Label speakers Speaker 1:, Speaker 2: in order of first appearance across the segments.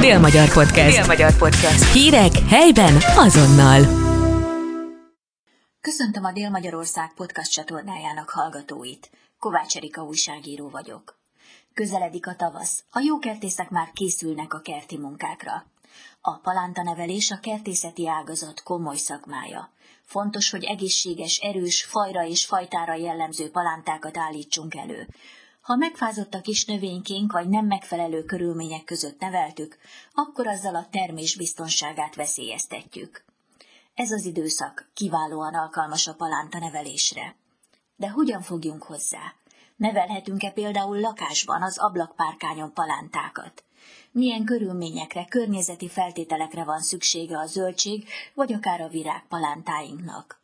Speaker 1: Dél-Magyar Podcast.
Speaker 2: Dél-Magyar Podcast.
Speaker 1: Hírek helyben azonnal.
Speaker 3: Köszöntöm a Dél-Magyarország podcast csatornájának hallgatóit. Kovács Erika újságíró vagyok. Közeledik a tavasz. A jó kertészek már készülnek a kerti munkákra. A palántanevelés a kertészeti ágazat komoly szakmája. Fontos, hogy egészséges, erős, fajra és fajtára jellemző palántákat állítsunk elő. Ha megfázott a kis növénykénk, vagy nem megfelelő körülmények között neveltük, akkor azzal a termés biztonságát veszélyeztetjük. Ez az időszak kiválóan alkalmas a palánta nevelésre. De hogyan fogjunk hozzá? Nevelhetünk-e például lakásban az ablakpárkányon palántákat? Milyen körülményekre, környezeti feltételekre van szüksége a zöldség, vagy akár a virág palántáinknak?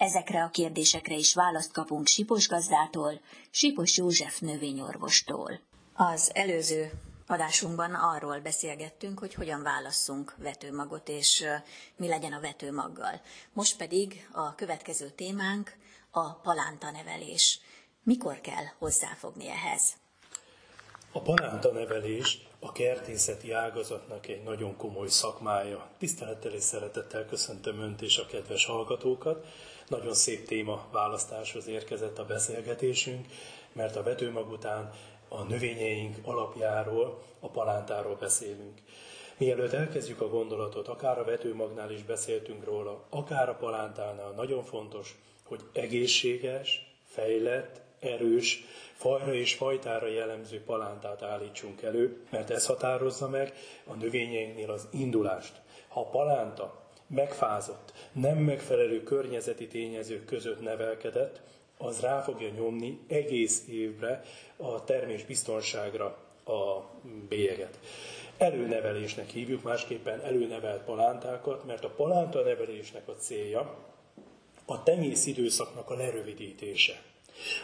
Speaker 3: Ezekre a kérdésekre is választ kapunk Sipos gazdától, Sipos József növényorvostól. Az előző adásunkban arról beszélgettünk, hogy hogyan válasszunk vetőmagot, és mi legyen a vetőmaggal. Most pedig a következő témánk a palánta nevelés. Mikor kell hozzáfogni ehhez?
Speaker 4: A palánta nevelés a kertészeti ágazatnak egy nagyon komoly szakmája. Tisztelettel és szeretettel köszöntöm Önt és a kedves hallgatókat. Nagyon szép téma választáshoz érkezett a beszélgetésünk, mert a vetőmag után a növényeink alapjáról, a palántáról beszélünk. Mielőtt elkezdjük a gondolatot, akár a vetőmagnál is beszéltünk róla, akár a palántánál, nagyon fontos, hogy egészséges, fejlett, erős, fajra és fajtára jellemző palántát állítsunk elő, mert ez határozza meg a növényeinknél az indulást. Ha a palánta megfázott, nem megfelelő környezeti tényezők között nevelkedett, az rá fogja nyomni egész évre a termés biztonságra a bélyeget. Előnevelésnek hívjuk, másképpen előnevelt palántákat, mert a palánta nevelésnek a célja a tenyész időszaknak a lerövidítése.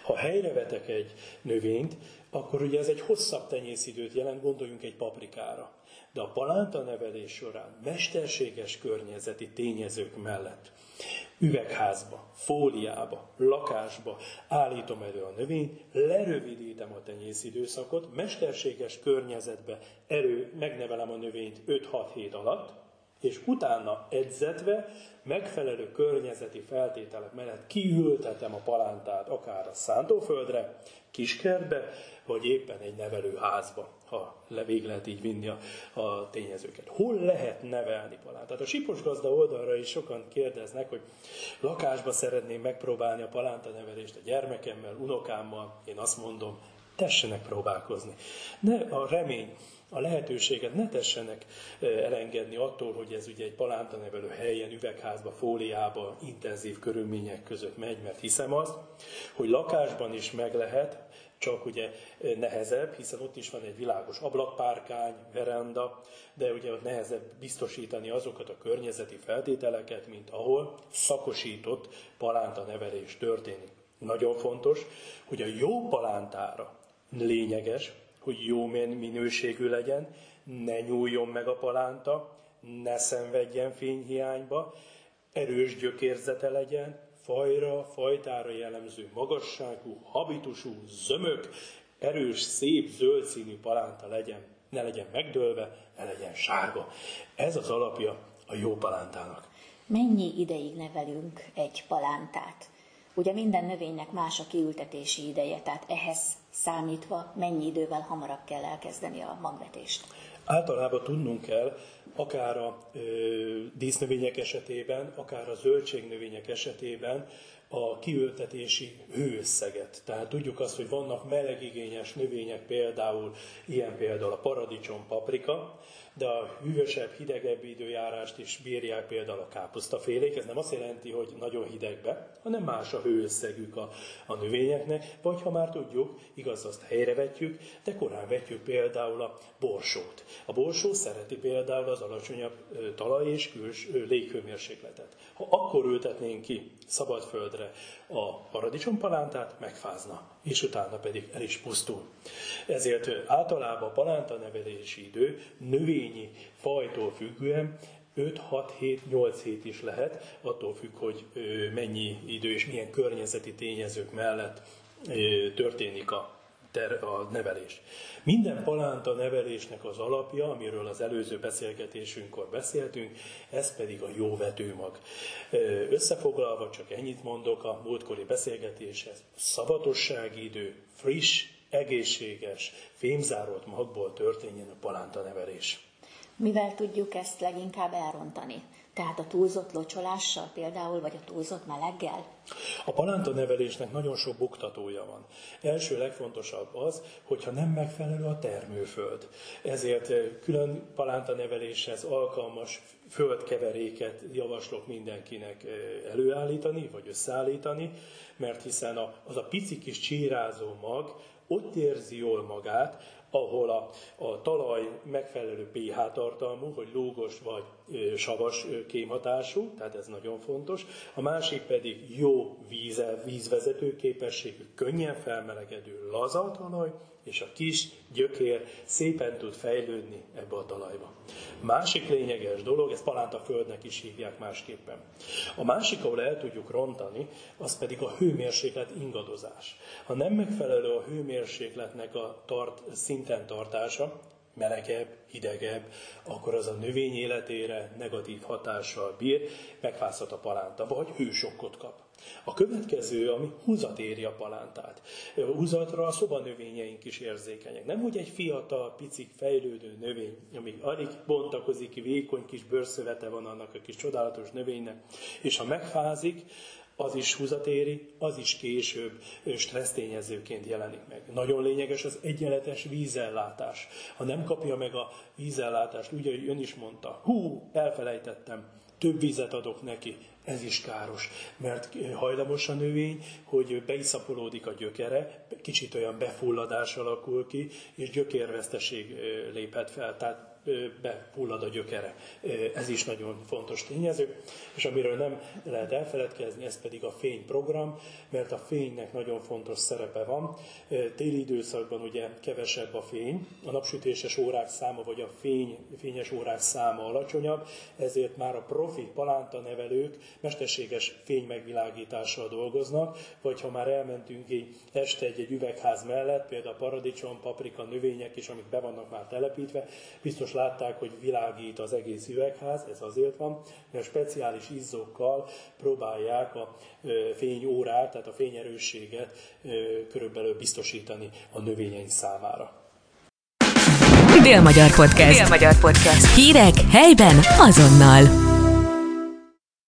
Speaker 4: Ha helyrevetek egy növényt, akkor ugye ez egy hosszabb tenyészidőt jelent, gondoljunk egy paprikára. De a palánta nevelés során mesterséges környezeti tényezők mellett üvegházba, fóliába, lakásba állítom elő a növényt, lerövidítem a tenyészidőszakot, mesterséges környezetbe elő, megnevelem a növényt 5-6 hét alatt, és utána edzetve, megfelelő környezeti feltételek mellett kiültetem a palántát akár a szántóföldre, kiskertbe, vagy éppen egy nevelőházba, ha végig lehet így vinni a, a tényezőket. Hol lehet nevelni palántát? A sipos gazda oldalra is sokan kérdeznek, hogy lakásba szeretném megpróbálni a palánta nevelést a gyermekemmel, unokámmal. Én azt mondom, tessenek próbálkozni. Ne a remény, a lehetőséget ne tessenek elengedni attól, hogy ez ugye egy palántanevelő helyen, üvegházba, fóliába, intenzív körülmények között megy, mert hiszem azt, hogy lakásban is meg lehet, csak ugye nehezebb, hiszen ott is van egy világos ablakpárkány, veranda, de ugye ott nehezebb biztosítani azokat a környezeti feltételeket, mint ahol szakosított palánta nevelés történik. Nagyon fontos, hogy a jó palántára lényeges, hogy jó minőségű legyen, ne nyúljon meg a palánta, ne szenvedjen fényhiányba, erős gyökérzete legyen, fajra, fajtára jellemző magasságú, habitusú, zömök, erős, szép, zöld színű palánta legyen, ne legyen megdőlve, ne legyen sárga. Ez az alapja a jó palántának.
Speaker 3: Mennyi ideig nevelünk egy palántát? Ugye minden növénynek más a kiültetési ideje, tehát ehhez számítva mennyi idővel hamarabb kell elkezdeni a magvetést?
Speaker 4: Általában tudnunk kell, akár a dísznövények esetében, akár a zöldségnövények esetében a kiültetési hőösszeget. Tehát tudjuk azt, hogy vannak melegigényes növények, például ilyen például a paradicsom, paprika, de a hűvösebb, hidegebb időjárást is bírják például a káposztafélék. Ez nem azt jelenti, hogy nagyon hidegbe, hanem más a hőösszegük a, a növényeknek, vagy ha már tudjuk, igaz, azt helyre vetjük, de korán vetjük például a borsót. A borsó szereti például az alacsonyabb talaj és küls léghőmérsékletet. Ha akkor ültetnénk ki szabad földre a paradicsompalántát, megfázna, és utána pedig el is pusztul. Ezért általában a palánta nevelési idő növényi fajtól függően 5-6-7-8 hét is lehet, attól függ, hogy mennyi idő és milyen környezeti tényezők mellett történik a ter- a nevelést. Minden palánta nevelésnek az alapja, amiről az előző beszélgetésünkkor beszéltünk, ez pedig a jó vetőmag. Összefoglalva csak ennyit mondok a múltkori beszélgetéshez. Szavatossági idő, friss, egészséges, fémzárolt magból történjen a palánta nevelés.
Speaker 3: Mivel tudjuk ezt leginkább elrontani? Tehát a túlzott locsolással például, vagy a túlzott meleggel?
Speaker 4: A palánta nevelésnek nagyon sok buktatója van. Első legfontosabb az, hogyha nem megfelelő a termőföld. Ezért eh, külön palánta neveléshez alkalmas földkeveréket javaslok mindenkinek eh, előállítani, vagy összeállítani, mert hiszen az a pici kis csírázó mag ott érzi jól magát, ahol a, a talaj megfelelő pH tartalmú, hogy lúgos vagy savas kémhatású, tehát ez nagyon fontos. A másik pedig jó víze, vízvezető képességű, könnyen felmelegedő, laza talaj, és a kis gyökér szépen tud fejlődni ebbe a talajba. Másik lényeges dolog, ezt palánta földnek is hívják másképpen. A másik, ahol el tudjuk rontani, az pedig a hőmérséklet ingadozás. Ha nem megfelelő a hőmérsékletnek a tart, szinten tartása, melegebb, hidegebb, akkor az a növény életére negatív hatással bír, megfázhat a palánta, vagy hősokkot kap. A következő, ami húzat éri a palántát. Húzatra a szobanövényeink is érzékenyek. Nem úgy egy fiatal, picik, fejlődő növény, ami alig bontakozik vékony kis bőrszövete van annak a kis csodálatos növénynek, és ha megfázik, az is húzatéri, az is később stressztényezőként jelenik meg. Nagyon lényeges az egyenletes vízellátás. Ha nem kapja meg a vízellátást, ugye, ön is mondta, hú, elfelejtettem, több vizet adok neki, ez is káros, mert hajlamos a növény, hogy beiszapolódik a gyökere, kicsit olyan befulladás alakul ki, és gyökérveszteség léphet fel. Tehát befullad a gyökere. Ez is nagyon fontos tényező. És amiről nem lehet elfeledkezni, ez pedig a fényprogram, mert a fénynek nagyon fontos szerepe van. Téli időszakban ugye kevesebb a fény, a napsütéses órák száma vagy a fény, fényes órák száma alacsonyabb, ezért már a profi palánta nevelők mesterséges fénymegvilágítással dolgoznak, vagy ha már elmentünk egy este egy, egy üvegház mellett, például a paradicsom, paprika, növények is, amik be vannak már telepítve, biztos látták, hogy világít az egész üvegház, ez azért van, mert speciális izzókkal próbálják a fényórát, tehát a fényerősséget körülbelül biztosítani a növényeink számára.
Speaker 1: Dél-Magyar Podcast. Dél-Magyar Podcast. Hírek helyben azonnal.